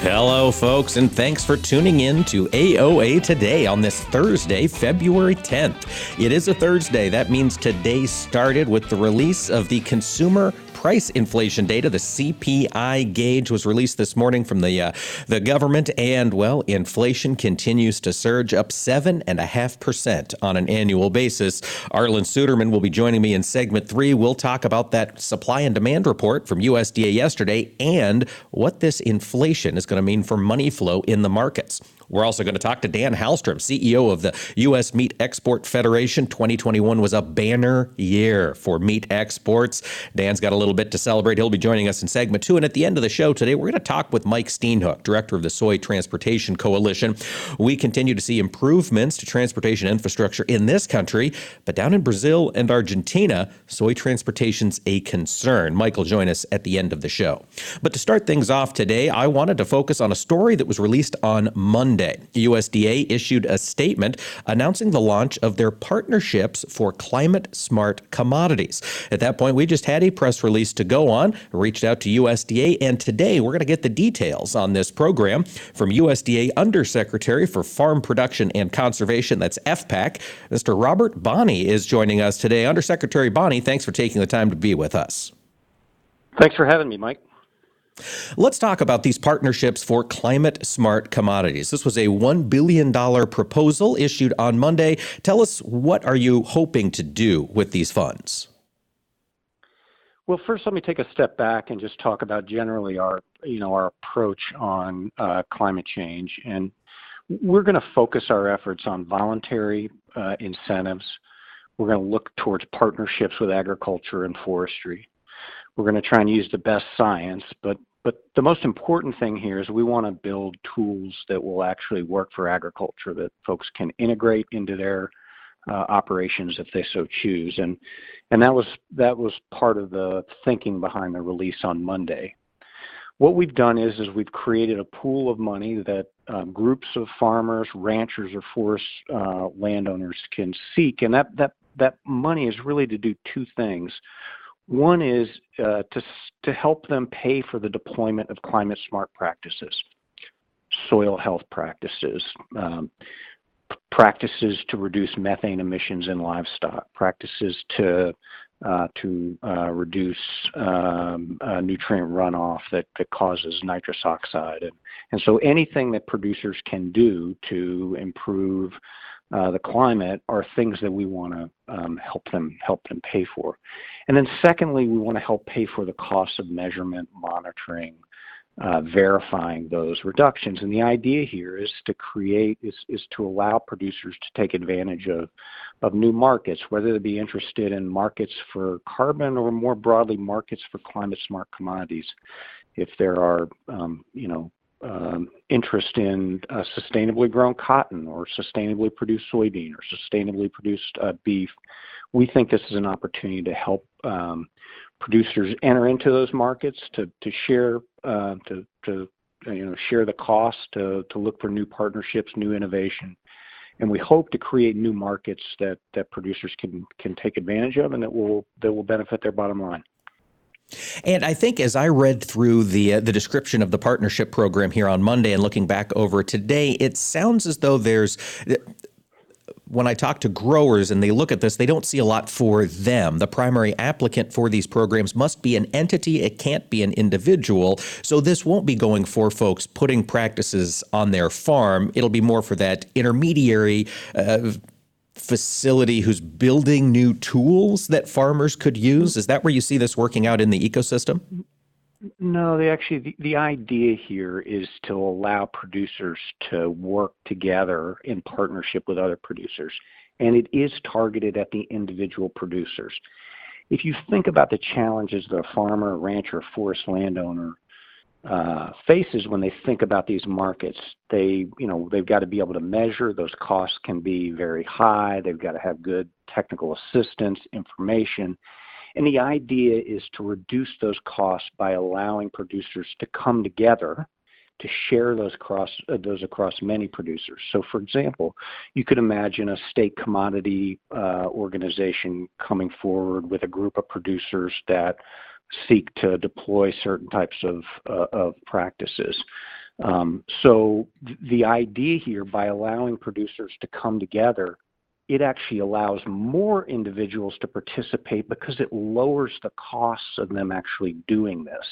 Hello, folks, and thanks for tuning in to AOA today on this Thursday, February 10th. It is a Thursday. That means today started with the release of the Consumer price inflation data. The CPI gauge was released this morning from the uh, the government, and well, inflation continues to surge, up seven and a half percent on an annual basis. Arlan Suderman will be joining me in segment three. We'll talk about that supply and demand report from USDA yesterday and what this inflation is going to mean for money flow in the markets. We're also going to talk to Dan Halstrom, CEO of the U.S. Meat Export Federation. 2021 was a banner year for meat exports. Dan's got a little bit to celebrate. He'll be joining us in segment two. And at the end of the show today, we're going to talk with Mike Steenhoek, director of the Soy Transportation Coalition. We continue to see improvements to transportation infrastructure in this country, but down in Brazil and Argentina, soy transportation's a concern. Mike will join us at the end of the show. But to start things off today, I wanted to focus on a story that was released on Monday. Monday. USDA issued a statement announcing the launch of their partnerships for climate smart commodities. At that point, we just had a press release to go on, reached out to USDA, and today we're going to get the details on this program from USDA Undersecretary for Farm Production and Conservation, that's FPAC. Mr. Robert Bonnie is joining us today. Undersecretary Bonnie, thanks for taking the time to be with us. Thanks for having me, Mike. Let's talk about these partnerships for climate smart commodities. This was a $1 billion proposal issued on Monday. Tell us what are you hoping to do with these funds? Well, first, let me take a step back and just talk about generally our, you know, our approach on uh, climate change. And we're going to focus our efforts on voluntary uh, incentives. We're going to look towards partnerships with agriculture and forestry. We're going to try and use the best science, but but the most important thing here is we want to build tools that will actually work for agriculture that folks can integrate into their uh, operations if they so choose. And and that was that was part of the thinking behind the release on Monday. What we've done is is we've created a pool of money that um, groups of farmers, ranchers, or forest uh, landowners can seek, and that that that money is really to do two things. One is uh, to, to help them pay for the deployment of climate smart practices, soil health practices, um, practices to reduce methane emissions in livestock, practices to uh, to uh, reduce um, uh, nutrient runoff that, that causes nitrous oxide. And, and so anything that producers can do to improve uh, the climate are things that we want to um, help them help them pay for. And then secondly, we want to help pay for the cost of measurement, monitoring, uh, verifying those reductions. And the idea here is to create is, is to allow producers to take advantage of of new markets, whether they be interested in markets for carbon or more broadly markets for climate smart commodities. If there are um, you know um, interest in uh, sustainably grown cotton or sustainably produced soybean or sustainably produced uh, beef, we think this is an opportunity to help um, producers enter into those markets to to share uh, to to you know share the cost to to look for new partnerships, new innovation, and we hope to create new markets that that producers can can take advantage of and that will that will benefit their bottom line. And I think as I read through the uh, the description of the partnership program here on Monday and looking back over today, it sounds as though there's when I talk to growers and they look at this, they don't see a lot for them. The primary applicant for these programs must be an entity, it can't be an individual. So this won't be going for folks putting practices on their farm. It'll be more for that intermediary. Uh, facility who's building new tools that farmers could use? Is that where you see this working out in the ecosystem? No, they actually the, the idea here is to allow producers to work together in partnership with other producers, and it is targeted at the individual producers. If you think about the challenges that a farmer, rancher, forest landowner uh, faces when they think about these markets. They, you know, they've got to be able to measure. Those costs can be very high. They've got to have good technical assistance, information. And the idea is to reduce those costs by allowing producers to come together to share those across uh, those across many producers. So, for example, you could imagine a state commodity uh, organization coming forward with a group of producers that seek to deploy certain types of, uh, of practices. Um, so th- the idea here, by allowing producers to come together, it actually allows more individuals to participate because it lowers the costs of them actually doing this.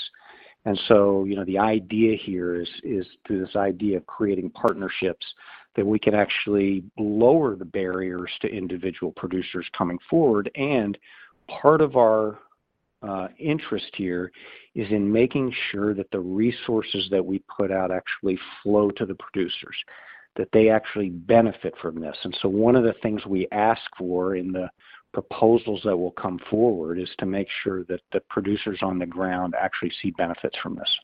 And so, you know, the idea here is is through this idea of creating partnerships that we can actually lower the barriers to individual producers coming forward. And part of our uh, interest here is in making sure that the resources that we put out actually flow to the producers, that they actually benefit from this. And so one of the things we ask for in the proposals that will come forward is to make sure that the producers on the ground actually see benefits from this.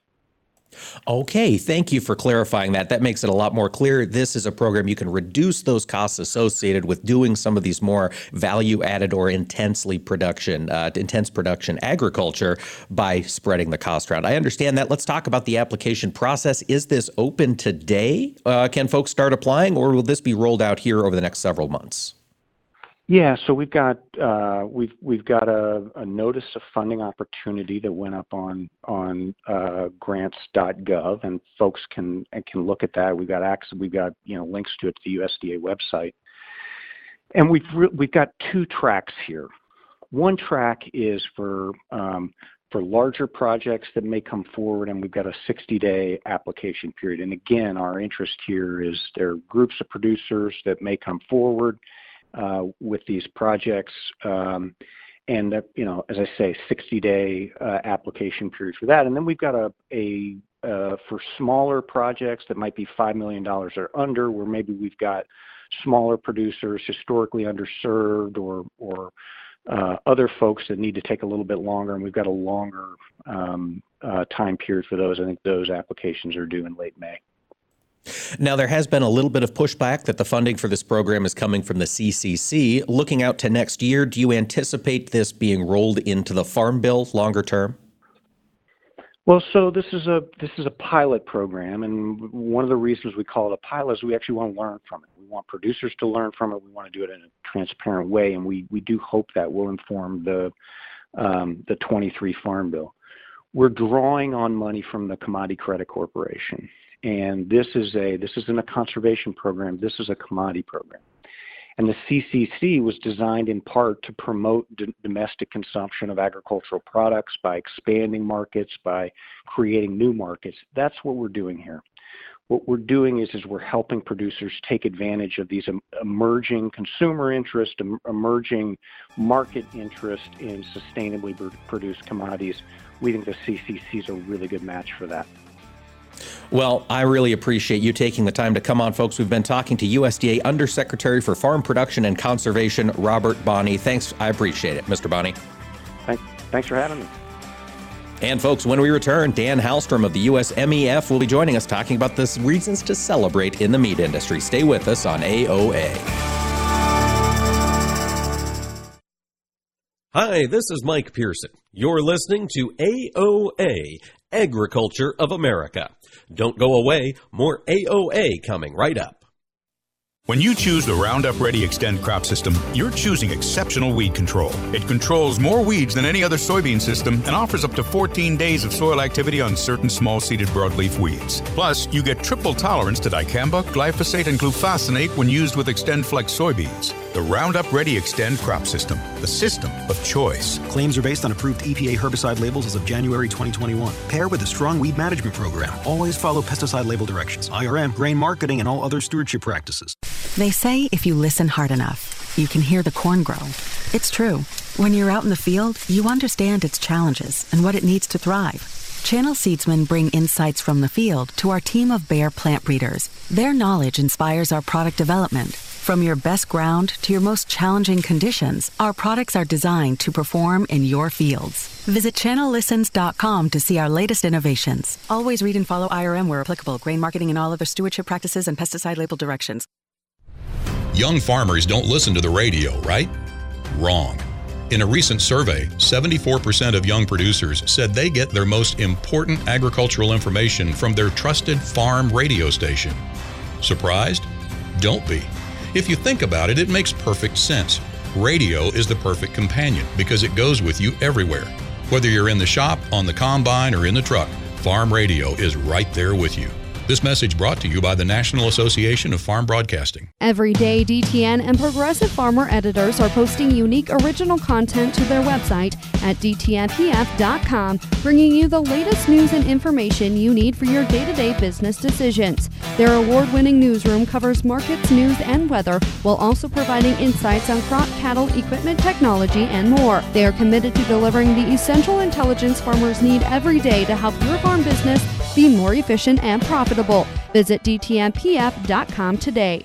Okay, thank you for clarifying that. That makes it a lot more clear. This is a program you can reduce those costs associated with doing some of these more value added or intensely production, uh, intense production agriculture by spreading the cost around. I understand that. Let's talk about the application process. Is this open today? Uh, can folks start applying, or will this be rolled out here over the next several months? Yeah, so we've got uh, we've we've got a, notice of funding opportunity that went up on on uh, grants.gov, and folks can can look at that. We've got access, we've got you know links to it to the USDA website, and we've got two tracks here. One track is for um, for larger projects that may come forward, and we've got a 60-day application period. And again, our interest here is there are groups of producers that may come forward with these projects. Um, and you know, as I say, 60-day uh, application period for that. And then we've got a, uh, for smaller projects that might be $5 million or under, where maybe we've got smaller producers historically underserved or or uh, other folks that need to take a little bit longer, and we've got a longer um, uh, time period for those. I think those applications are due in late May. Now, there has been a little bit of pushback that the funding for this program is coming from the CCC. Looking out to next year, do you anticipate this being rolled into the Farm Bill longer term? Well, so this is a this is a pilot program, and one of the reasons we call it a pilot is we actually want to learn from it. We want producers to learn from it. We want to do it in a transparent way, and we we do hope that will inform the um, the 23 Farm Bill. We're drawing on money from the Commodity Credit Corporation, and this is a this isn't a conservation program. This is a commodity program. And the CCC was designed in part to promote d- domestic consumption of agricultural products by expanding markets, by creating new markets. That's what we're doing here. What we're doing is, is we're helping producers take advantage of these emerging consumer interest, emerging market interest in sustainably produced commodities. We think the CCC is a really good match for that. Well, I really appreciate you taking the time to come on, folks. We've been talking to USDA Undersecretary for Farm Production and Conservation, Robert Bonnie. Thanks. I appreciate it, Mr. Bonnie. Thanks for having me. And folks, when we return, Dan Halstrom of the USMEF will be joining us talking about the reasons to celebrate in the meat industry. Stay with us on AOA. Hi, this is Mike Pearson. You're listening to AOA, Agriculture of America. Don't go away, more AOA coming right up. When you choose the Roundup Ready Extend crop system, you're choosing exceptional weed control. It controls more weeds than any other soybean system and offers up to 14 days of soil activity on certain small seeded broadleaf weeds. Plus, you get triple tolerance to dicamba, glyphosate, and glufosinate when used with Extend Flex soybeans. The Roundup Ready Extend crop system, the system of choice. Claims are based on approved EPA herbicide labels as of January 2021. Pair with a strong weed management program. Always follow pesticide label directions, IRM, grain marketing, and all other stewardship practices. They say if you listen hard enough, you can hear the corn grow. It's true. When you're out in the field, you understand its challenges and what it needs to thrive. Channel Seedsmen bring insights from the field to our team of Bayer plant breeders. Their knowledge inspires our product development From your best ground to your most challenging conditions, our products are designed to perform in your fields. Visit channellistens.com to see our latest innovations. Always read and follow IRM where applicable, grain marketing and all other stewardship practices and pesticide label directions. Young farmers don't listen to the radio, right? Wrong. In a recent survey, 74% of young producers said they get their most important agricultural information from their trusted farm radio station. Surprised? Don't be. If you think about it, it makes perfect sense. Radio is the perfect companion because it goes with you everywhere. Whether you're in the shop, on the combine, or in the truck, farm radio is right there with you. This message brought to you by the National Association of Farm Broadcasting. Every day, DTN and Progressive Farmer editors are posting unique original content to their website at DTNPF.com, bringing you the latest news and information you need for your day to day business decisions. Their award winning newsroom covers markets, news, and weather while also providing insights on crop, cattle, equipment, technology, and more. They are committed to delivering the essential intelligence farmers need every day to help your farm business be more efficient and profitable. Visit DTNPF.com today.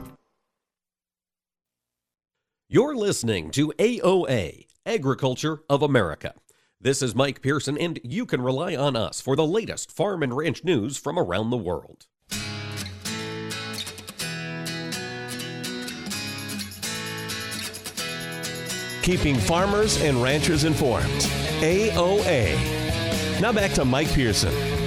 You're listening to AOA, Agriculture of America. This is Mike Pearson, and you can rely on us for the latest farm and ranch news from around the world. Keeping farmers and ranchers informed. AOA. Now back to Mike Pearson.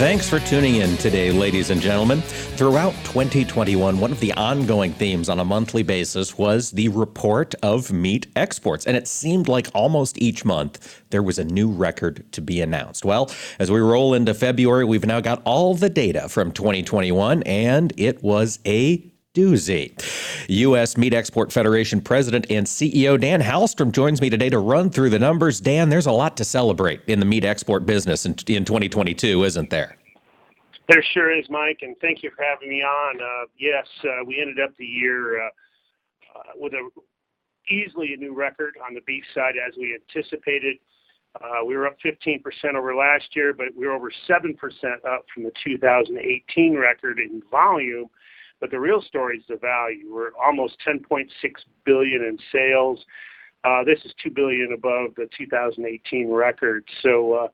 Thanks for tuning in today, ladies and gentlemen. Throughout 2021, one of the ongoing themes on a monthly basis was the report of meat exports. And it seemed like almost each month there was a new record to be announced. Well, as we roll into February, we've now got all the data from 2021, and it was a doozy. U.S. Meat Export Federation President and CEO Dan Halstrom joins me today to run through the numbers. Dan, there's a lot to celebrate in the meat export business in, in 2022, isn't there? There sure is, Mike, and thank you for having me on. Uh, yes, uh, we ended up the year uh, uh with a easily a new record on the beef side as we anticipated. Uh, we were up 15% over last year, but we were over 7% up from the 2018 record in volume. But the real story is the value. We're almost 10.6 billion in sales. Uh, this is 2 billion above the 2018 record. So, uh,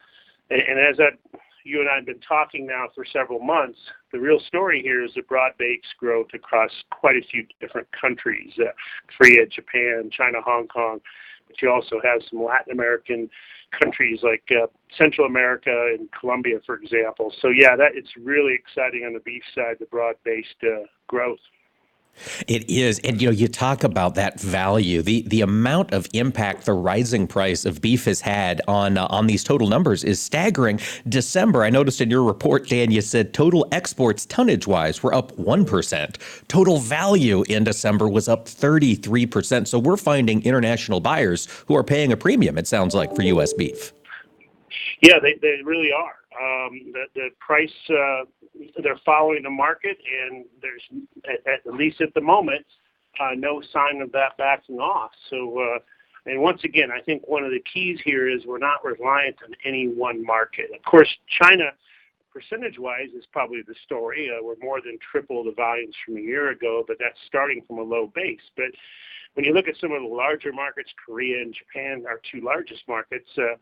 and, and as that you and I have been talking now for several months, the real story here is the broad-based growth across quite a few different countries: uh, Korea, Japan, China, Hong Kong. You also have some Latin American countries like uh, Central America and Colombia, for example. So yeah, that it's really exciting on the beef side, the broad-based uh, growth. It is. And you know, you talk about that value, the the amount of impact the rising price of beef has had on uh, on these total numbers is staggering. December, I noticed in your report, Dan, you said total exports tonnage wise were up 1%. Total value in December was up 33%. So we're finding international buyers who are paying a premium, it sounds like, for US beef. Yeah, they, they really are. Um, the, the price uh, they're following the market, and there's at, at least at the moment uh, no sign of that backing off. So, uh, and once again, I think one of the keys here is we're not reliant on any one market. Of course, China, percentage-wise, is probably the story. Uh, we're more than triple the volumes from a year ago, but that's starting from a low base. But when you look at some of the larger markets, Korea and Japan, our two largest markets. Uh,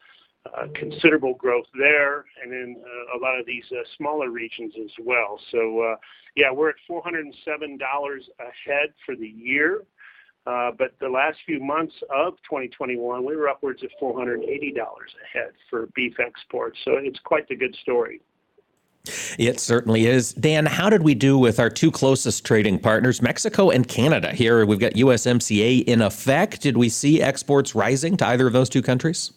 considerable growth there, and then uh, a lot of these uh, smaller regions as well. So, uh, yeah, we're at $407 ahead for the year. Uh, but the last few months of 2021, we were upwards of $480 ahead for beef exports. So it's quite the good story. It certainly is. Dan, how did we do with our two closest trading partners, Mexico and Canada? Here we've got USMCA in effect. Did we see exports rising to either of those two countries?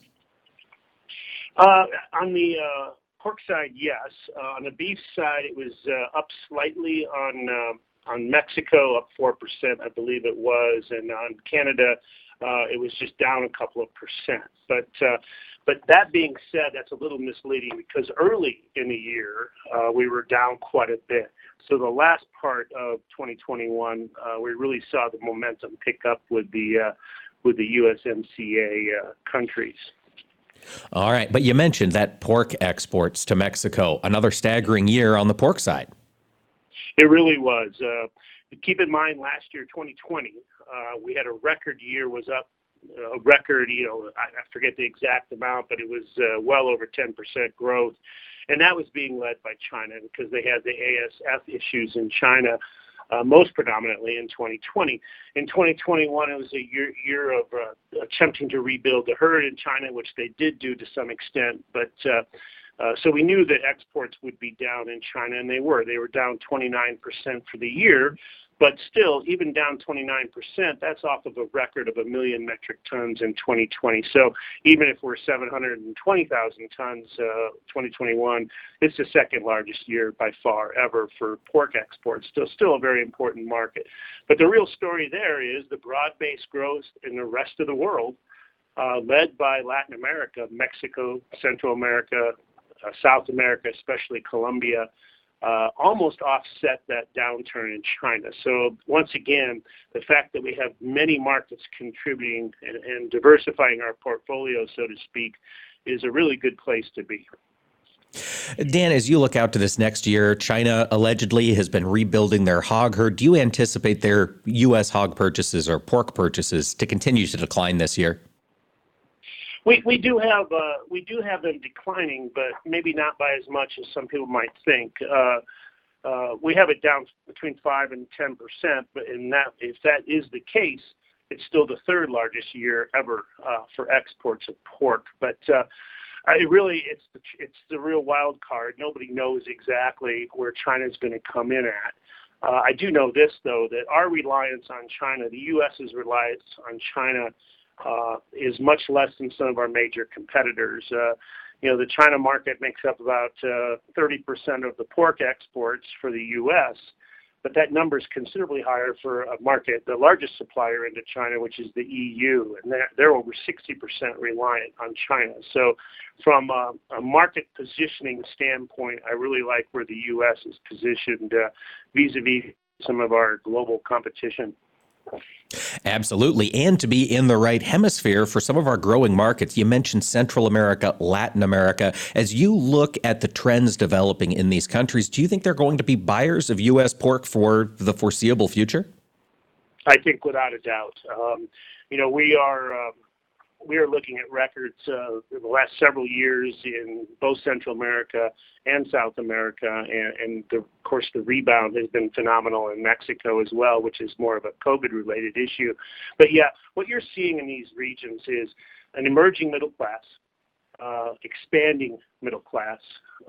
Uh, on the uh, pork side, yes. Uh, on the beef side, it was up slightly on Mexico, up four percent, I believe it was, and on Canada, it was just down a couple of percent. But that being said, that's a little misleading because early in the year we were down quite a bit. So the last part of 2021, uh, we really saw the momentum pick up with the USMCA countries. All right, but you mentioned that pork exports to Mexico, another staggering year on the pork side. It really was. Uh, keep in mind, last year, 2020, uh, we had a record year, was up a record, you know, I, I forget the exact amount, but it was uh, well over 10% growth. And that was being led by China because they had the ASF issues in China uh, most predominantly in 2020. In 2021, it was a year, year of uh, attempting to rebuild the herd in China, which they did do to some extent. But uh, so we knew that exports would be down in China, and they were. They were down 29% for the year. But still, even down 29%, that's off of a record of a million metric tons in 2020. So even if we're 720,000 tons uh, 2021, it's the second largest year by far ever for pork exports. Still, still a very important market. But the real story there is the broad-based growth in the rest of the world, uh, led by Latin America, Mexico, Central America, uh, South America, especially Colombia uh, almost offset that downturn in China. So once again, the fact that we have many markets contributing and diversifying our portfolio, so to speak, is a really good place to be. Dan, as you look out to this next year, China allegedly has been rebuilding their hog herd. Do you anticipate their U.S. hog purchases or pork purchases to continue to decline this year? We we do have uh, we do have them declining, but maybe not by as much as some people might think. Uh, uh, we have it down between five and ten percent, but in that if that is the case, it's still the third largest year ever for exports of pork. But really it's the real wild card. Nobody knows exactly where China's to come in at. I do know this though that our reliance on China, the U.S.'s reliance on China is much less than some of our major competitors. Uh, you know, the China market makes up about uh, 30% of the pork exports for the U.S., but that number is considerably higher for a market, the largest supplier into China, which is the EU, and they're, over 60% reliant on China. So, from a, market positioning standpoint, I really like where the U.S. is positioned uh, vis-a-vis some of our global competition. Absolutely. And to be in the right hemisphere for some of our growing markets. You mentioned Central America, Latin America. As you look at the trends developing in these countries, do you think they're going to be buyers of U.S. pork for the foreseeable future? I think without a doubt. Um, you know, we are. Um, we are looking at records uh, in the last several years in both Central America and South America, and, and the, of course the rebound has been phenomenal in Mexico as well, which is more of a COVID-related issue. But yeah, what you're seeing in these regions is an emerging middle class, uh, expanding middle class,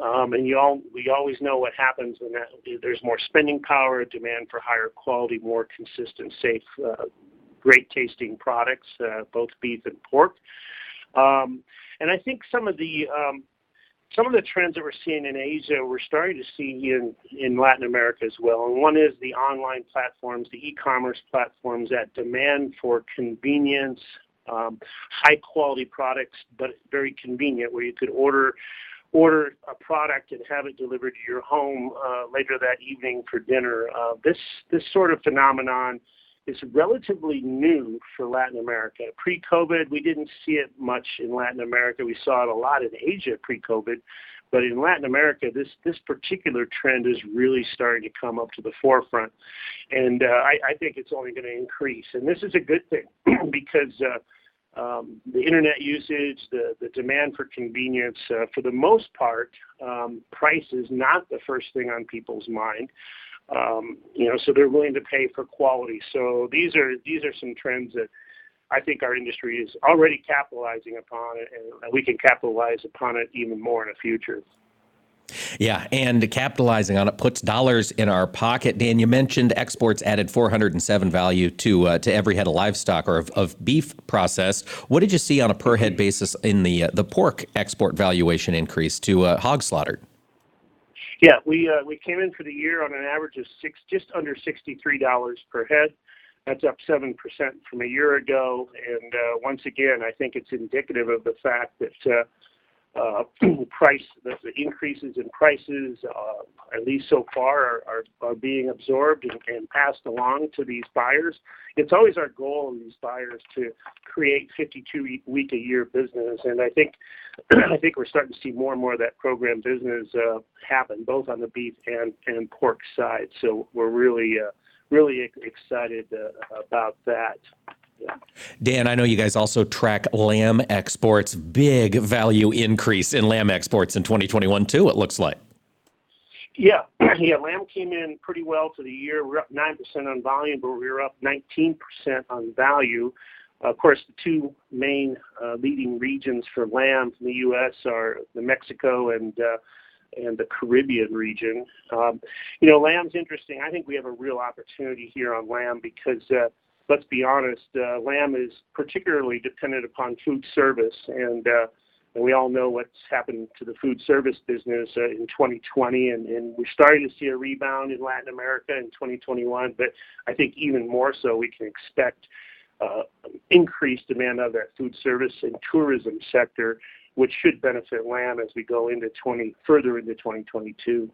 um, and you all we always know what happens when that, there's more spending power, demand for higher quality, more consistent, safe uh, great tasting products, uh, both beef and pork. Um, and I think some of the um, some of the trends that we're seeing in Asia, we're starting to see in, in Latin America as well. And one is the online platforms, the e-commerce platforms that demand for convenience, um, high quality products, but very convenient, where you could order order a product and have it delivered to your home uh, later that evening for dinner. Uh, this this sort of phenomenon is relatively new for Latin America. Pre COVID, we didn't see it much in Latin America. We saw it a lot in Asia pre COVID. But in Latin America, this, this particular trend is really starting to come up to the forefront. And uh, I, think it's only going to increase. And this is a good thing because uh, um, the internet usage, the, the demand for convenience, uh, for the most part, um, price is not the first thing on people's mind. Um, you know, so they're willing to pay for quality. So these are these are some trends that I think our industry is already capitalizing upon it, and we can capitalize upon it even more in the future. Yeah, and capitalizing on it puts dollars in our pocket. Dan, you mentioned exports added 407 value to uh, to every head of livestock or of, of, beef processed. What did you see on a per head basis in the uh, the pork export valuation increase to uh, hog slaughtered? Yeah, we uh, we came in for the year on an average of six, just under sixty-three dollars per head. That's up seven percent from a year ago, and uh, once again, I think it's indicative of the fact that uh, price, the, increases in prices, uh, at least so far, are, being absorbed and, passed along to these buyers. It's always our goal in these buyers to create 52 week a year business, and I think we're starting to see more and more of that program business uh, happen, both on the beef and pork side. So we're really uh, excited uh, about that. Dan, I know you guys also track lamb exports. Big value increase in lamb exports in 2021 too. It looks like. Yeah, yeah. Lamb came in pretty well for the year. We're up nine percent on volume, but we were up 19 percent on value. of course, the two main uh, leading regions for lamb in the U.S. are the Mexico and uh, and the Caribbean region. Um, you know, lamb's interesting. I think we have a real opportunity here on lamb because uh, let's be honest, uh, lamb is particularly dependent upon food service, and uh, and we all know what's happened to the food service business uh, in 2020, and, and we're starting to see a rebound in Latin America in 2021. But I think even more so, we can expect uh, increased demand of that food service and tourism sector, which should benefit lamb as we go into 20 further into 2022.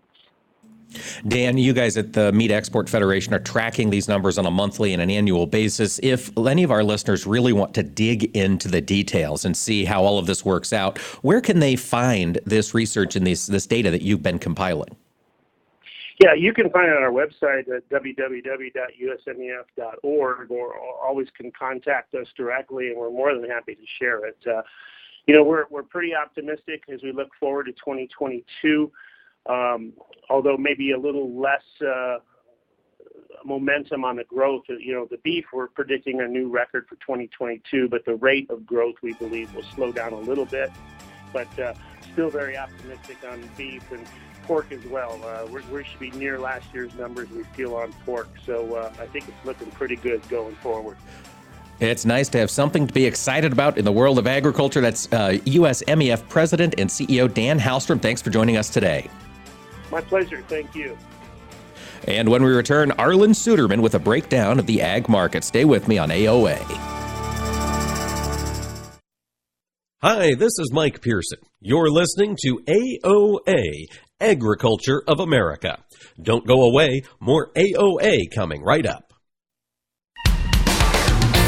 Dan, you guys at the Meat Export Federation are tracking these numbers on a monthly and an annual basis. If any of our listeners really want to dig into the details and see how all of this works out, where can they find this research and this, this data that you've been compiling? Yeah, you can find it on our website at www.usmef.org or always can contact us directly and we're more than happy to share it. Uh, you know, we're, we're pretty optimistic as we look forward to 2022 um, although maybe a little less uh, momentum on the growth. You know, the beef, we're predicting a new record for 2022, but the rate of growth, we believe, will slow down a little bit. But uh, still very optimistic on beef and pork as well. Uh, we should be near last year's numbers we feel on pork. So uh, I think it's looking pretty good going forward. It's nice to have something to be excited about in the world of agriculture. That's uh, USMEF President and CEO Dan Halstrom. Thanks for joining us today. My pleasure. Thank you. And when we return, Arlan Suderman with a breakdown of the ag market. Stay with me on AOA. Hi, this is Mike Pearson. You're listening to AOA, Agriculture of America. Don't go away, more AOA coming right up.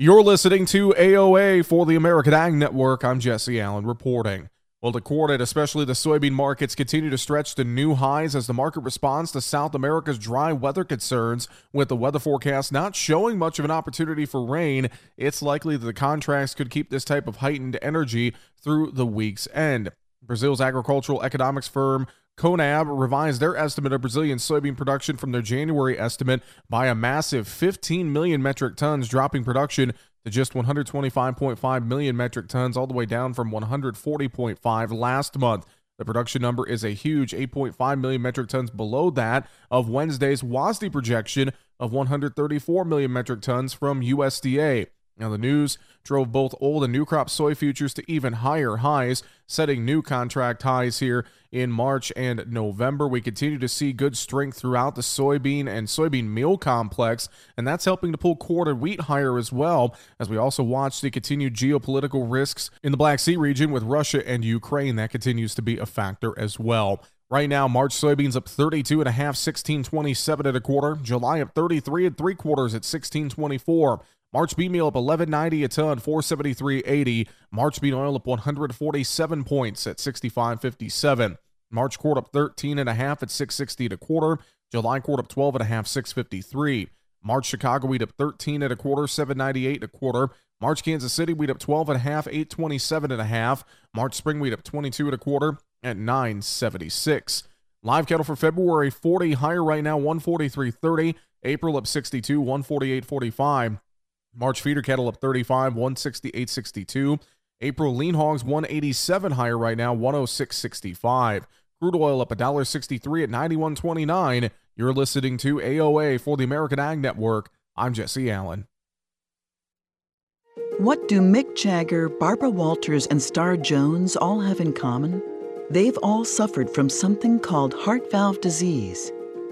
You're listening to AOA for the American Ag Network. I'm Jesse Allen reporting. Well, the corn especially the soybean markets continue to stretch to new highs as the market responds to South America's dry weather concerns. With the weather forecast not showing much of an opportunity for rain, it's likely that the contracts could keep this type of heightened energy through the week's end. Brazil's agricultural economics firm CONAB revised their estimate of Brazilian soybean production from their January estimate by a massive 15 million metric tons, dropping production to just 125.5 million metric tons, all the way down from 140.5 last month. The production number is a huge 8.5 million metric tons below that of Wednesday's WASDE projection of 134 million metric tons from USDA. Now, the news drove both old and new crop soy futures to even higher highs, setting new contract highs here in March and November. We continue to see good strength throughout the soybean and soybean meal complex, and that's helping to pull and wheat higher as well, as we also watch the continued geopolitical risks in the Black Sea region with Russia and Ukraine. That continues to be a factor as well. Right now, March soybeans up 32 and a half, 1627 at a quarter. July up 33 and three quarters at 1624. March bean meal up 11.90 a ton, 473.80. March bean oil up 147 points at 65.57. March quart up 13 and a half at 660 and a quarter. July quart up 12 and a half, 653. March Chicago wheat up 13 and a quarter, 798 and a quarter. March Kansas City wheat up 12 and a half, 827 and a half. March spring wheat up 22 and a quarter at 976. Live cattle for February 40 higher right now, 143.30. April up 62, 148.45. March feeder cattle up 35, 168.62. April lean hogs 187 higher right now, 106.65. Crude oil up $1.63 at 91.29. You're listening to AOA for the American Ag Network. I'm Jesse Allen. What do Mick Jagger, Barbara Walters, and Star Jones all have in common? They've all suffered from something called heart valve disease.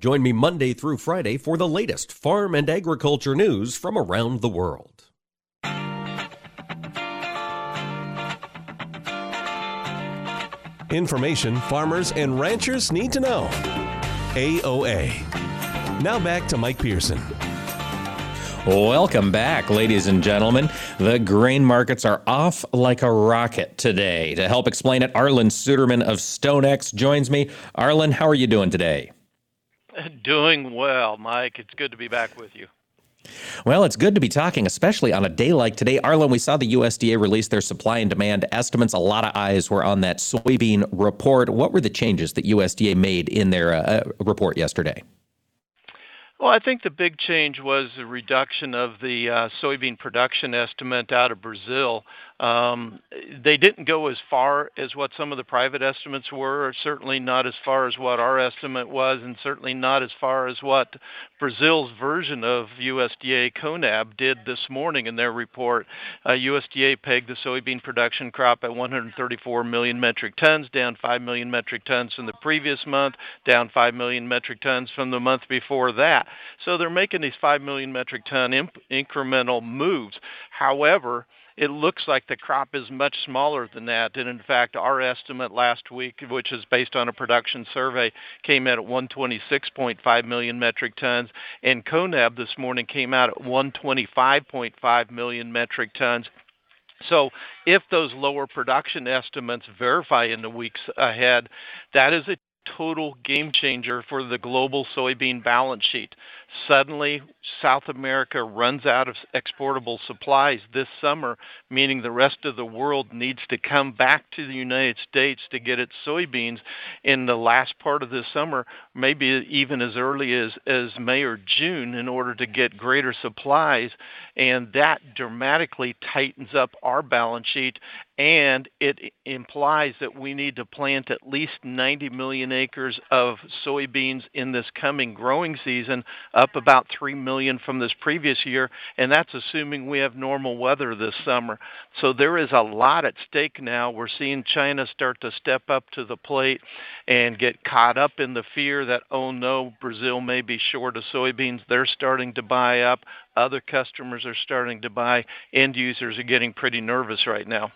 Join me Monday through Friday for the latest farm and agriculture news from around the world. Information farmers and ranchers need to know. AOA. Now back to Mike Pearson. Welcome back, ladies and gentlemen. The grain markets are off like a rocket today. To help explain it, Arlan Suderman of StoneX joins me. Arlan, how are you doing today? Doing well, Mike. It's good to be back with you. Well, it's good to be talking, especially on a day like today. Arlan, we saw the USDA release their supply and demand estimates. A lot of eyes were on that soybean report. What were the changes that USDA made in their uh, report yesterday? Well, I think the big change was the reduction of the uh, soybean production estimate out of Brazil. Um, they didn't go as far as what some of the private estimates were, certainly not as far as what our estimate was, and certainly not as far as what Brazil's version of USDA CONAB did this morning in their report. Uh, USDA pegged the soybean production crop at 134 million metric tons, down 5 million metric tons from the previous month, down 5 million metric tons from the month before that. So they're making these 5 million metric ton incremental moves. However, it looks like the crop is much smaller than that. And in fact, our estimate last week, which is based on a production survey, came out at 126.5 million metric tons. And CONAB this morning came out at 125.5 million metric tons. So, if those lower production estimates verify in the weeks ahead, that is a total game changer for the global soybean balance sheet. Suddenly, South America runs out of exportable supplies this summer, meaning the rest of the world needs to come back to the United States to get its soybeans in the last part of this summer, maybe even as early as, as May or June, in order to get greater supplies. And that dramatically tightens up our balance sheet and it implies that we need to plant at least 90 million acres of soybeans in this coming growing season up about 3 million from this previous year, and that's assuming we have normal weather this summer. So there is a lot at stake now. We're seeing China start to step up to the plate and get caught up in the fear that, oh no, Brazil may be short of soybeans. They're starting to buy up. Other customers are starting to buy. End users are getting pretty nervous right now.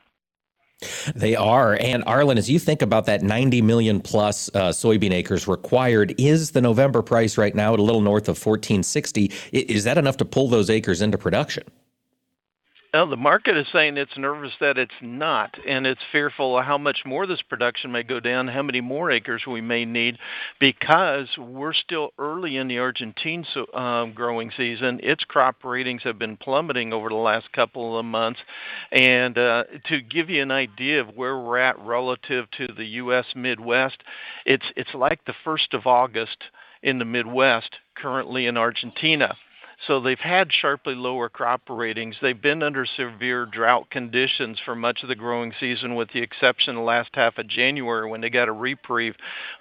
They are. And Arlan, as you think about that 90 million plus uh, soybean acres required, is the November price right now at a little north of 1460? Is that enough to pull those acres into production? Well, the market is saying it's nervous that it's not, and it's fearful of how much more this production may go down, how many more acres we may need, because we're still early in the Argentine um, growing season. Its crop ratings have been plummeting over the last couple of months, and uh, to give you an idea of where we're at relative to the U.S. Midwest, it's it's like the first of August in the Midwest currently in Argentina. So they've had sharply lower crop ratings. They've been under severe drought conditions for much of the growing season, with the exception of the last half of January when they got a reprieve.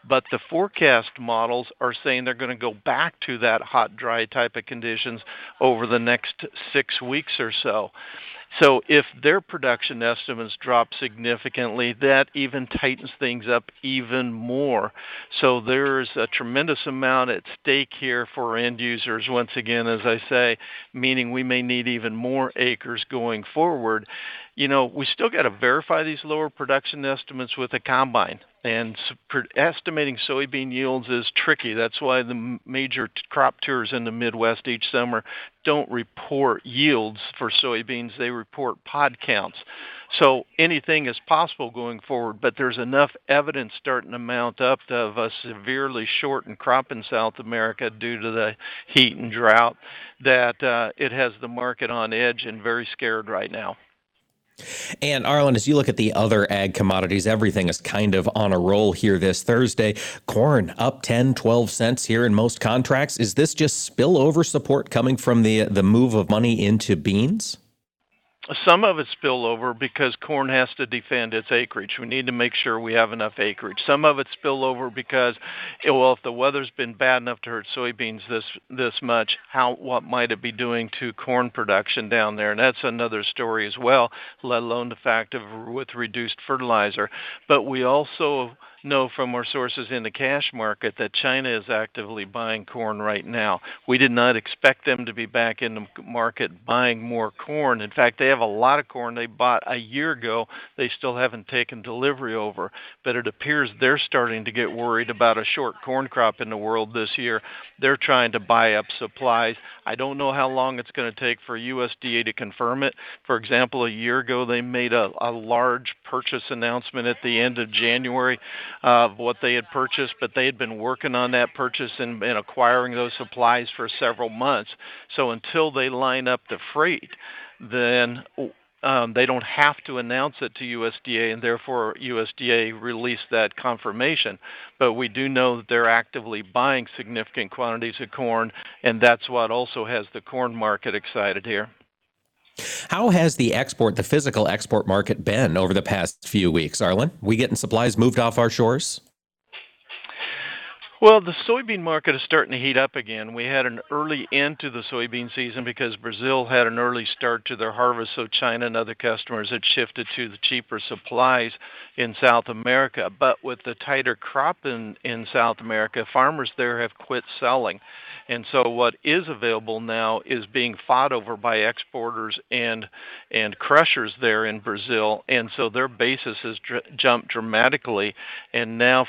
But the forecast models are saying they're going to go back to that hot, dry type of conditions over the next six weeks or so. So if their production estimates drop significantly, that even tightens things up even more. So there's a tremendous amount at stake here for end users, once again, as I say, meaning we may need even more acres going forward you know, we still got to verify these lower production estimates with a combine. And estimating soybean yields is tricky. That's why the major crop tours in the Midwest each summer don't report yields for soybeans, they report pod counts. So anything is possible going forward, but there's enough evidence starting to mount up of a severely shortened crop in South America due to the heat and drought that uh, it has the market on edge and very scared right now. And Arlan, as you look at the other ag commodities, everything is kind of on a roll here this Thursday. Corn up 10, 12 cents here in most contracts. Is this just spillover support coming from the the move of money into beans? Some of it spill over because corn has to defend its acreage. We need to make sure we have enough acreage. Some of it spill over because, well, if the weather's been bad enough to hurt soybeans this this much, how what might it be doing to corn production down there? And that's another story as well. Let alone the fact of with reduced fertilizer. But we also know from our sources in the cash market that China is actively buying corn right now. We did not expect them to be back in the market buying more corn. In fact, they have a lot of corn they bought a year ago. They still haven't taken delivery over, but it appears they're starting to get worried about a short corn crop in the world this year. They're trying to buy up supplies. I don't know how long it's going to take for USDA to confirm it. For example, a year ago they made a, a large purchase announcement at the end of January of what they had purchased, but they had been working on that purchase and, and acquiring those supplies for several months. So until they line up the freight, then um, they don't have to announce it to USDA, and therefore USDA released that confirmation. But we do know that they're actively buying significant quantities of corn, and that's what also has the corn market excited here. How has the export, the physical export market been over the past few weeks, Arlan? We getting supplies moved off our shores? Well, the soybean market is starting to heat up again. We had an early end to the soybean season because Brazil had an early start to their harvest, so China and other customers had shifted to the cheaper supplies in South America. But with the tighter crop in, in South America, farmers there have quit selling. And so what is available now is being fought over by exporters and and crushers there in Brazil. And so their basis has dr- jumped dramatically. And now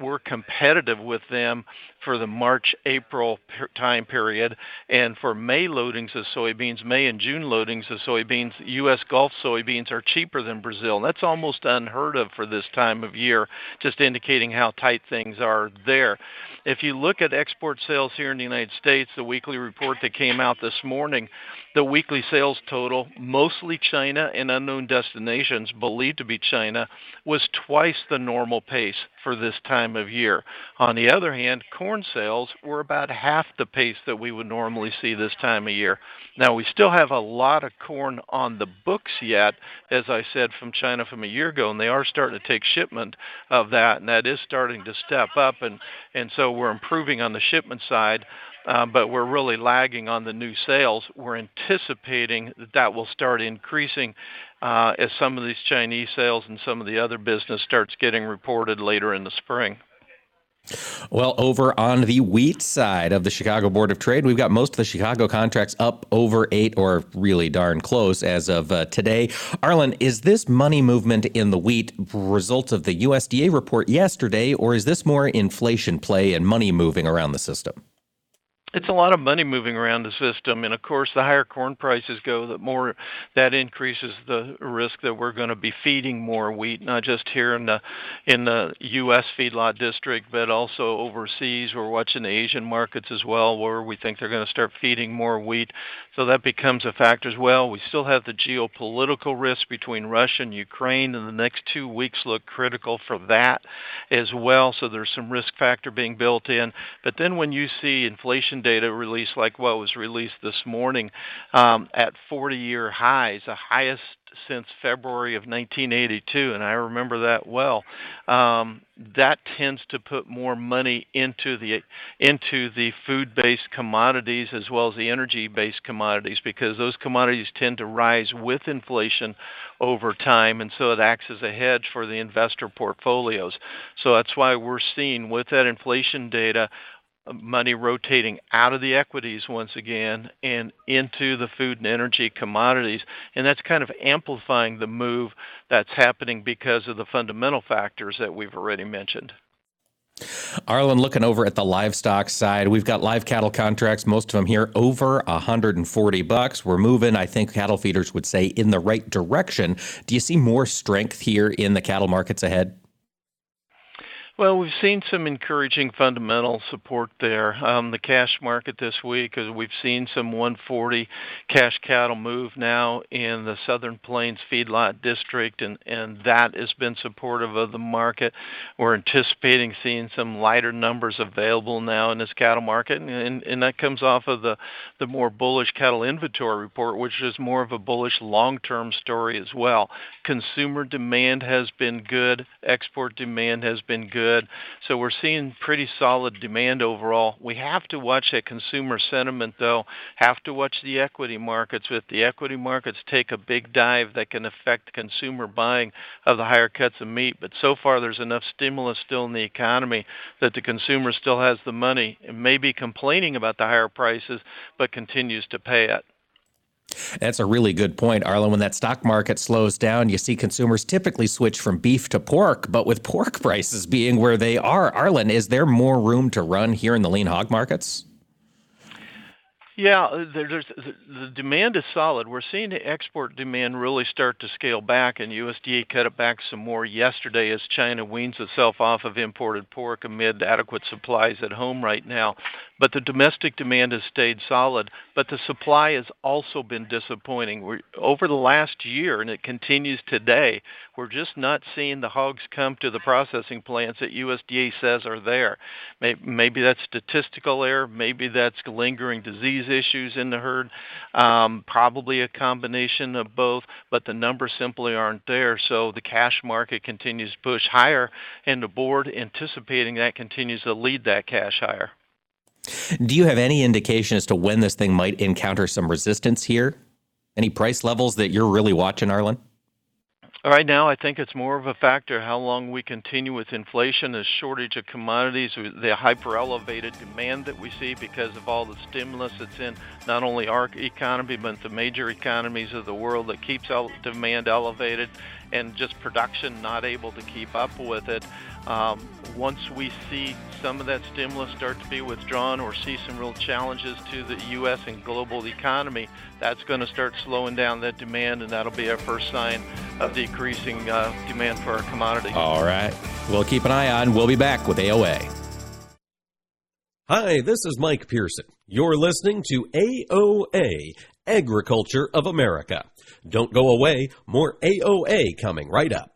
we're competitive with them for the March April time period, and for May loadings of soybeans, May and June loadings of soybeans, U.S. Gulf soybeans are cheaper than Brazil. That's almost unheard of for this time of year, just indicating how tight things are there. If you look at export sales here in the United States, the weekly report that came out this morning, the weekly sales total, mostly China and unknown destinations, believed to be China, was twice the normal pace for this time of year. On the other hand, corn sales were about half the pace that we would normally see this time of year. Now, we still have a lot of corn on the books yet, as I said, from China from a year ago, and they are starting to take shipment of that, and that is starting to step up, and, and so we're improving on the shipment side. uh, but we're really lagging on the new sales. We're anticipating that that will start increasing uh, as some of these Chinese sales and some of the other business starts getting reported later in the spring. Well, over on the wheat side of the Chicago Board of Trade, we've got most of the Chicago contracts up over eight or really darn close as of uh, today. Arlan, is this money movement in the wheat result of the USDA report yesterday, or is this more inflation play and money moving around the system? It's a lot of money moving around the system and of course the higher corn prices go the more that increases the risk that we're going to be feeding more wheat not just here in the in the US feedlot district but also overseas. We're watching the Asian markets as well where we think they're going to start feeding more wheat. So that becomes a factor as well. We still have the geopolitical risk between Russia and Ukraine and the next 2 weeks look critical for that as well. So there's some risk factor being built in. But then when you see inflation data released like what was released this morning um, at 40-year highs, the highest since February of 1982, and I remember that well. Um, that tends to put more money into the into the food-based commodities as well as the energy-based commodities because those commodities tend to rise with inflation over time, and so it acts as a hedge for the investor portfolios. So that's why we're seeing with that inflation data money rotating out of the equities once again and into the food and energy commodities. And that's kind of amplifying the move that's happening because of the fundamental factors that we've already mentioned. Arlan, looking over at the livestock side, we've got live cattle contracts, most of them here over 140 bucks. We're moving, I think cattle feeders would say, in the right direction. Do you see more strength here in the cattle markets ahead? Well, we've seen some encouraging fundamental support there. Um, the cash market this week, uh, we've seen some 140 cash cattle move now in the Southern Plains feedlot district, and, and that has been supportive of the market. We're anticipating seeing some lighter numbers available now in this cattle market, and, and, and that comes off of the, the more bullish cattle inventory report, which is more of a bullish long term story as well. Consumer demand has been good, export demand has been good good. So we're seeing pretty solid demand overall. We have to watch that consumer sentiment, though, have to watch the equity markets. If the equity markets take a big dive, that can affect consumer buying of the higher cuts of meat. But so far, there's enough stimulus still in the economy that the consumer still has the money and may be complaining about the higher prices, but continues to pay it. That's a really good point, Arlan. When that stock market slows down, you see consumers typically switch from beef to pork, but with pork prices being where they are, Arlan, is there more room to run here in the lean hog markets? Yeah, there's the demand is solid. We're seeing the export demand really start to scale back, and USDA cut it back some more yesterday as China weans itself off of imported pork amid adequate supplies at home right now. But the domestic demand has stayed solid, but the supply has also been disappointing. Over the last year, and it continues today, we're just not seeing the hogs come to the processing plants that USDA says are there. Maybe, maybe that's statistical error, maybe that's lingering disease issues in the herd, um, probably a combination of both, but the numbers simply aren't there. So the cash market continues to push higher, and the board anticipating that continues to lead that cash higher. Do you have any indication as to when this thing might encounter some resistance here? Any price levels that you're really watching, Arlan? Right now, I think it's more of a factor how long we continue with inflation, the shortage of commodities, the hyper elevated demand that we see because of all the stimulus that's in not only our economy but the major economies of the world that keeps demand elevated and just production not able to keep up with it. Um, once we see some of that stimulus start to be withdrawn or see some real challenges to the U.S. and global economy, that's going to start slowing down that demand, and that'll be our first sign of decreasing uh, demand for our commodity. All right. We'll keep an eye on. We'll be back with AOA. Hi, this is Mike Pearson. You're listening to AOA, Agriculture of America. Don't go away, more AOA coming right up.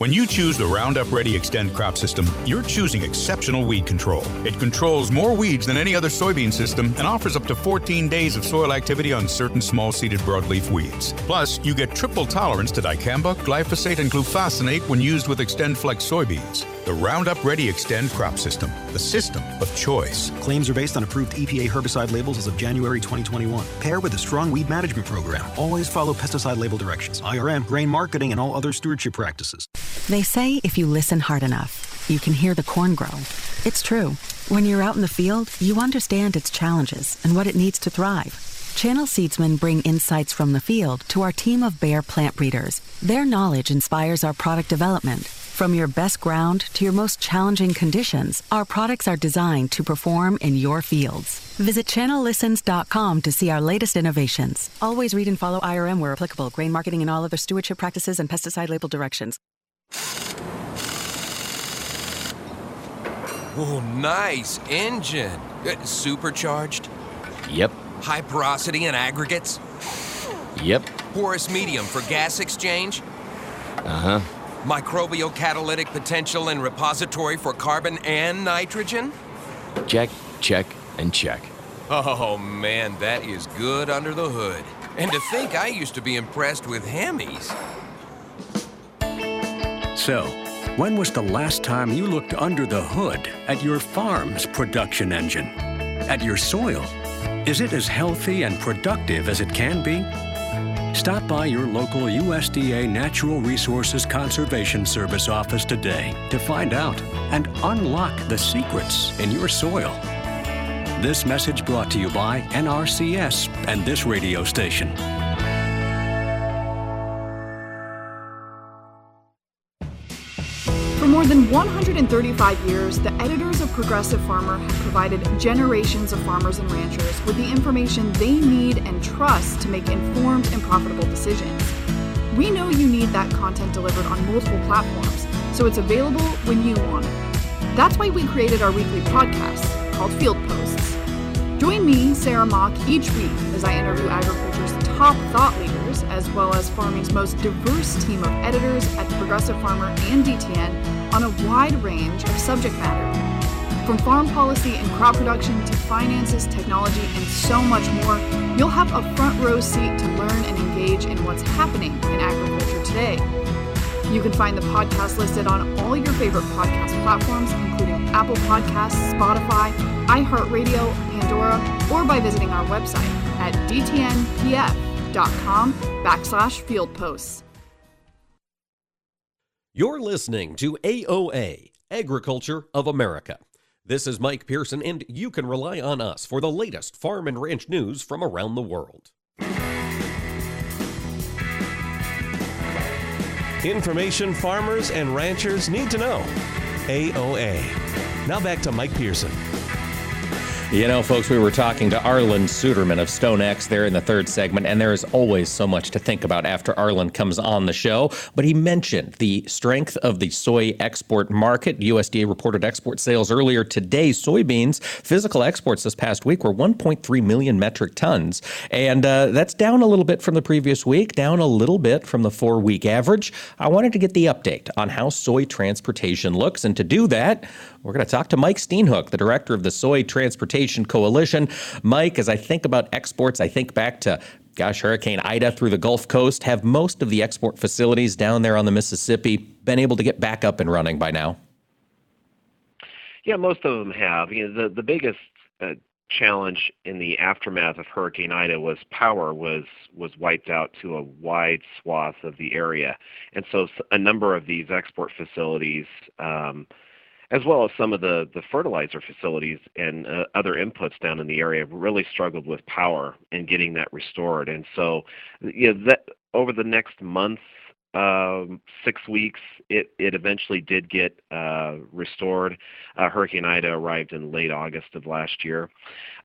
When you choose the Roundup Ready Extend crop system, you're choosing exceptional weed control. It controls more weeds than any other soybean system and offers up to 14 days of soil activity on certain small seeded broadleaf weeds. Plus, you get triple tolerance to dicamba, glyphosate, and glufosinate when used with Extend Flex soybeans. The Roundup Ready Extend crop system, the system of choice. Claims are based on approved EPA herbicide labels as of January 2021. Pair with a strong weed management program. Always follow pesticide label directions, IRM, grain marketing, and all other stewardship practices. They say if you listen hard enough, you can hear the corn grow. It's true. When you're out in the field, you understand its challenges and what it needs to thrive. Channel Seedsmen bring insights from the field to our team of Bayer plant breeders. Their knowledge inspires our product development. From your best ground to your most challenging conditions, our products are designed to perform in your fields. Visit channellistens.com to see our latest innovations. Always read and follow IRM where applicable, grain marketing and all other stewardship practices and pesticide label directions. Oh, nice engine. Uh, supercharged? Yep. High porosity and aggregates? Yep. Porous medium for gas exchange? Uh huh. Microbial catalytic potential and repository for carbon and nitrogen? Check, check, and check. Oh man, that is good under the hood. And to think I used to be impressed with Hemis. So, when was the last time you looked under the hood at your farm's production engine? At your soil? Is it as healthy and productive as it can be? Stop by your local USDA Natural Resources Conservation Service office today to find out and unlock the secrets in your soil. This message brought to you by NRCS and this radio station. Than 135 years, the editors of Progressive Farmer have provided generations of farmers and ranchers with the information they need and trust to make informed and profitable decisions. We know you need that content delivered on multiple platforms, so it's available when you want it. That's why we created our weekly podcast called Field Posts. Join me, Sarah Mock, each week as I interview agriculture's top thought leaders, as well as farming's most diverse team of editors at Progressive Farmer and DTN on a wide range of subject matter. From farm policy and crop production to finances, technology, and so much more, you'll have a front row seat to learn and engage in what's happening in agriculture today. You can find the podcast listed on all your favorite podcast platforms, including Apple Podcasts, Spotify, iHeartRadio, Pandora, or by visiting our website at dtnpf.com backslash field posts. You're listening to AOA, Agriculture of America. This is Mike Pearson, and you can rely on us for the latest farm and ranch news from around the world. Information farmers and ranchers need to know. AOA. Now back to Mike Pearson. You know, folks, we were talking to Arlan Suderman of StoneX there in the third segment, and there is always so much to think about after Arlan comes on the show. But he mentioned the strength of the soy export market. USDA reported export sales earlier today. Soybeans physical exports this past week were 1.3 million metric tons, and uh, that's down a little bit from the previous week, down a little bit from the four week average. I wanted to get the update on how soy transportation looks, and to do that, we're going to talk to Mike Steenhoek, the director of the Soy Transportation Coalition. Mike, as I think about exports, I think back to gosh, Hurricane Ida through the Gulf Coast. Have most of the export facilities down there on the Mississippi been able to get back up and running by now? Yeah, most of them have. You know, the the biggest uh, challenge in the aftermath of Hurricane Ida was power was was wiped out to a wide swath of the area, and so a number of these export facilities. Um, as well as some of the, the fertilizer facilities and uh, other inputs down in the area really struggled with power and getting that restored. And so, you know, that over the next month, um, six weeks, it, it eventually did get uh, restored. Uh, Hurricane Ida arrived in late August of last year.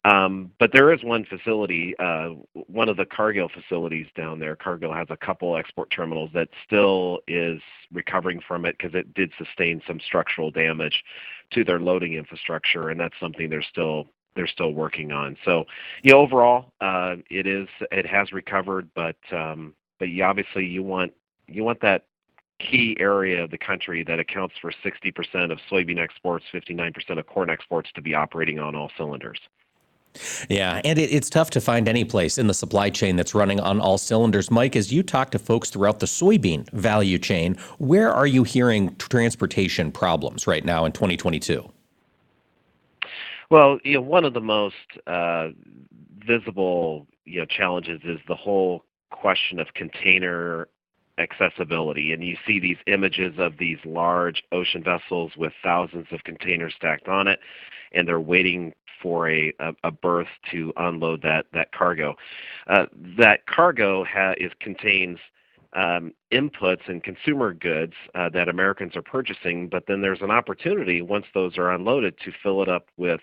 Um, but there is one facility, uh, one of the Cargill facilities down there. Cargill has a couple export terminals that still is recovering from it because it did sustain some structural damage to their loading infrastructure, and that's something they're still they're still working on. So, yeah, overall, uh, it is it has recovered, but um, but you, obviously you want you want that key area of the country that accounts for 60% of soybean exports, 59% of corn exports to be operating on all cylinders. Yeah, and it, it's tough to find any place in the supply chain that's running on all cylinders. Mike, as you talk to folks throughout the soybean value chain, where are you hearing transportation problems right now in 2022? Well, you know, one of the most uh, visible you know challenges is the whole question of container accessibility. And you see these images of these large ocean vessels with thousands of containers stacked on it, and they're waiting for a, a, a berth to unload that, that cargo. Uh, that cargo is, contains um, inputs and consumer goods uh, that Americans are purchasing, but then there's an opportunity once those are unloaded to fill it up with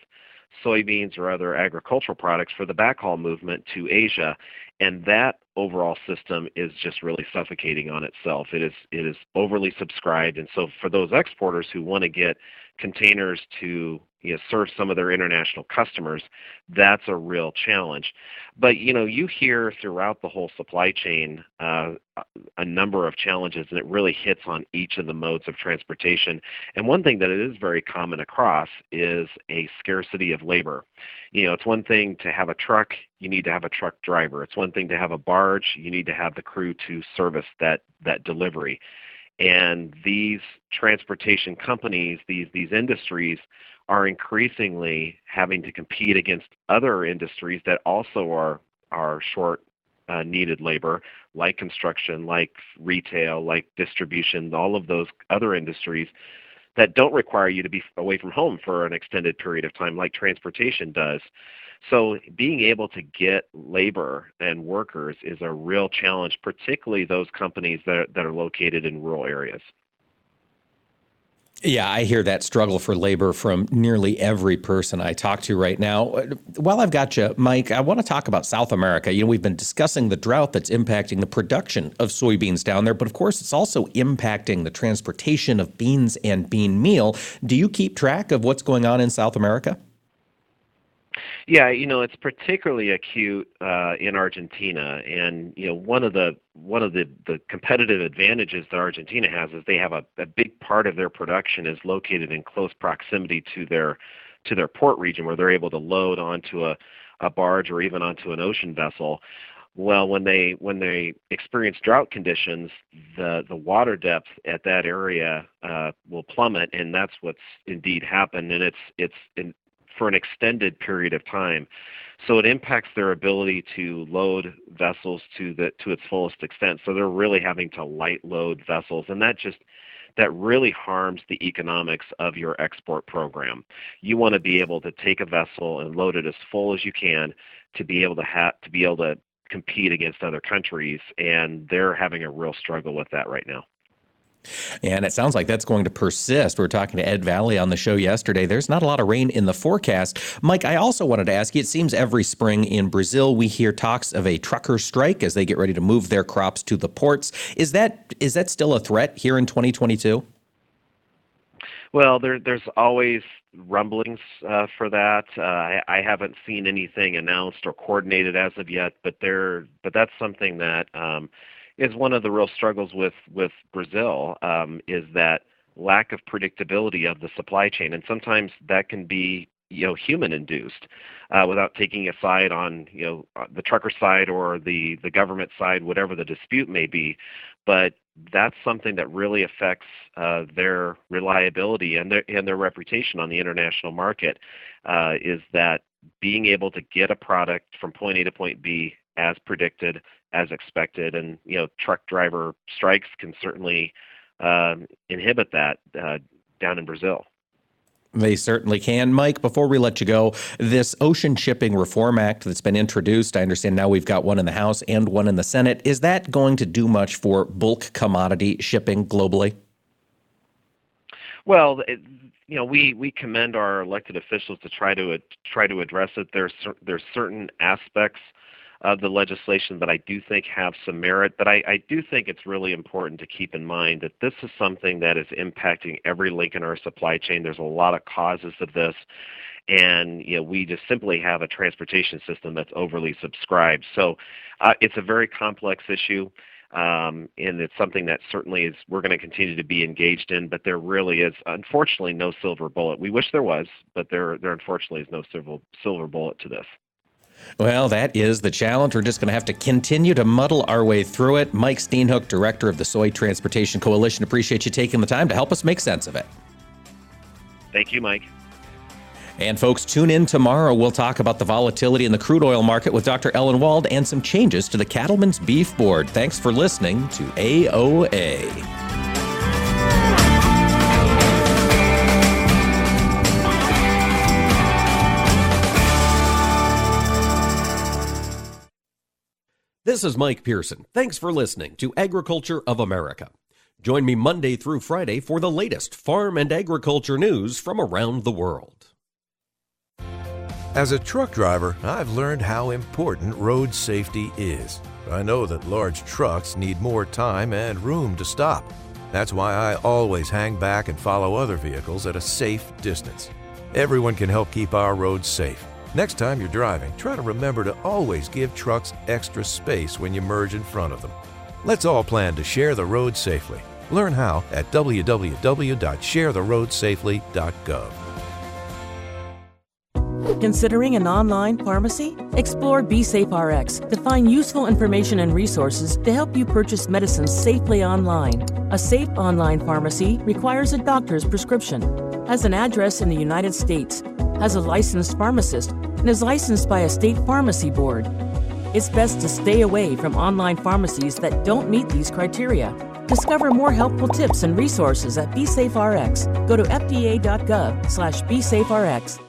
soybeans or other agricultural products for the backhaul movement to Asia. And that overall system is just really suffocating on itself. It is it is overly subscribed, and so for those exporters who want to get containers to you know, serve some of their international customers, that's a real challenge. But you know, you hear throughout the whole supply chain uh, a number of challenges, and it really hits on each of the modes of transportation. And one thing that it is very common across is a scarcity of labor. You know, it's one thing to have a truck; you need to have a truck driver. It's one thing to have a barge; you need to have the crew to service that that delivery. And these transportation companies, these these industries, are increasingly having to compete against other industries that also are are short uh, needed labor, like construction, like retail, like distribution, all of those other industries that don't require you to be away from home for an extended period of time, like transportation does. So being able to get labor and workers is a real challenge, particularly those companies that, that are located in rural areas. Yeah, I hear that struggle for labor from nearly every person I talk to right now. While I've got you, Mike, I want to talk about South America. You know, we've been discussing the drought that's impacting the production of soybeans down there, but of course, it's also impacting the transportation of beans and bean meal. Do you keep track of what's going on in South America? Yeah, you know, it's particularly acute uh, in Argentina, and you know, one of the one of the, the competitive advantages that Argentina has is they have a, a big part of their production is located in close proximity to their to their port region, where they're able to load onto a, a barge or even onto an ocean vessel. Well, when they when they experience drought conditions, the the water depth at that area uh, will plummet, and that's what's indeed happened. And it's it's in, for an extended period of time. So it impacts their ability to load vessels to the to its fullest extent. So they're really having to light load vessels, and that just that really harms the economics of your export program. You want to be able to take a vessel and load it as full as you can to be able to have to be able to compete against other countries, and they're having a real struggle with that right now. And it sounds like that's going to persist. We were talking to Ed Vallee on the show yesterday. There's not a lot of rain in the forecast. Mike, I also wanted to ask you it seems every spring in Brazil we hear talks of a trucker strike as they get ready to move their crops to the ports. Is that is that still a threat here in 2022? Well, there, there's always rumblings uh, for that. Uh, I, I haven't seen anything announced or coordinated as of yet, but there, but that's something that um, is one of the real struggles with with Brazil um, is that lack of predictability of the supply chain, and sometimes that can be you know human induced uh, without taking a side on you know uh, the trucker side or the the government side whatever the dispute may be. But that's something that really affects uh, their reliability and their and their reputation on the international market uh, is that being able to get a product from point A to point B as predicted as expected. And you know, truck driver strikes can certainly um, inhibit that uh, down in Brazil. They certainly can. Mike, before we let you go, this Ocean Shipping Reform Act that's been introduced, I understand now we've got one in the House and one in the Senate. Is that going to do much for bulk commodity shipping globally? Well, it, you know, we, we commend our elected officials to try to uh, try to address it. There's there's certain aspects of the legislation that I do think have some merit, but I, I do think it's really important to keep in mind that this is something that is impacting every link in our supply chain. There's a lot of causes of this, and you know we just simply have a transportation system that's overly subscribed. So uh, it's a very complex issue. Um, and it's something that certainly is we're going to continue to be engaged in. But there really is, unfortunately, no silver bullet. We wish there was, but there there unfortunately is no silver silver bullet to this. Well, that is the challenge. We're just going to have to continue to muddle our way through it. Mike Steenhoek, director of the Soy Transportation Coalition, appreciate you taking the time to help us make sense of it. Thank you, Mike. And folks, tune in tomorrow. We'll talk about the volatility in the crude oil market with Dr. Ellen Wald and some changes to the Cattlemen's Beef Board. Thanks for listening to AOA. This is Mike Pearson. Thanks for listening to Agriculture of America. Join me Monday through Friday for the latest farm and agriculture news from around the world. As a truck driver, I've learned how important road safety is. I know that large trucks need more time and room to stop. That's why I always hang back and follow other vehicles at a safe distance. Everyone can help keep our roads safe. Next time you're driving, try to remember to always give trucks extra space when you merge in front of them. Let's all plan to share the road safely. Learn how at www.sharetheroadsafely.gov. Considering an online pharmacy? Explore BeSafeRx to find useful information and resources to help you purchase medicines safely online. A safe online pharmacy requires a doctor's prescription, has an address in the United States, has a licensed pharmacist, and is licensed by a state pharmacy board. It's best to stay away from online pharmacies that don't meet these criteria. Discover more helpful tips and resources at BeSafeRx. Go to fda.gov slash BeSafeRx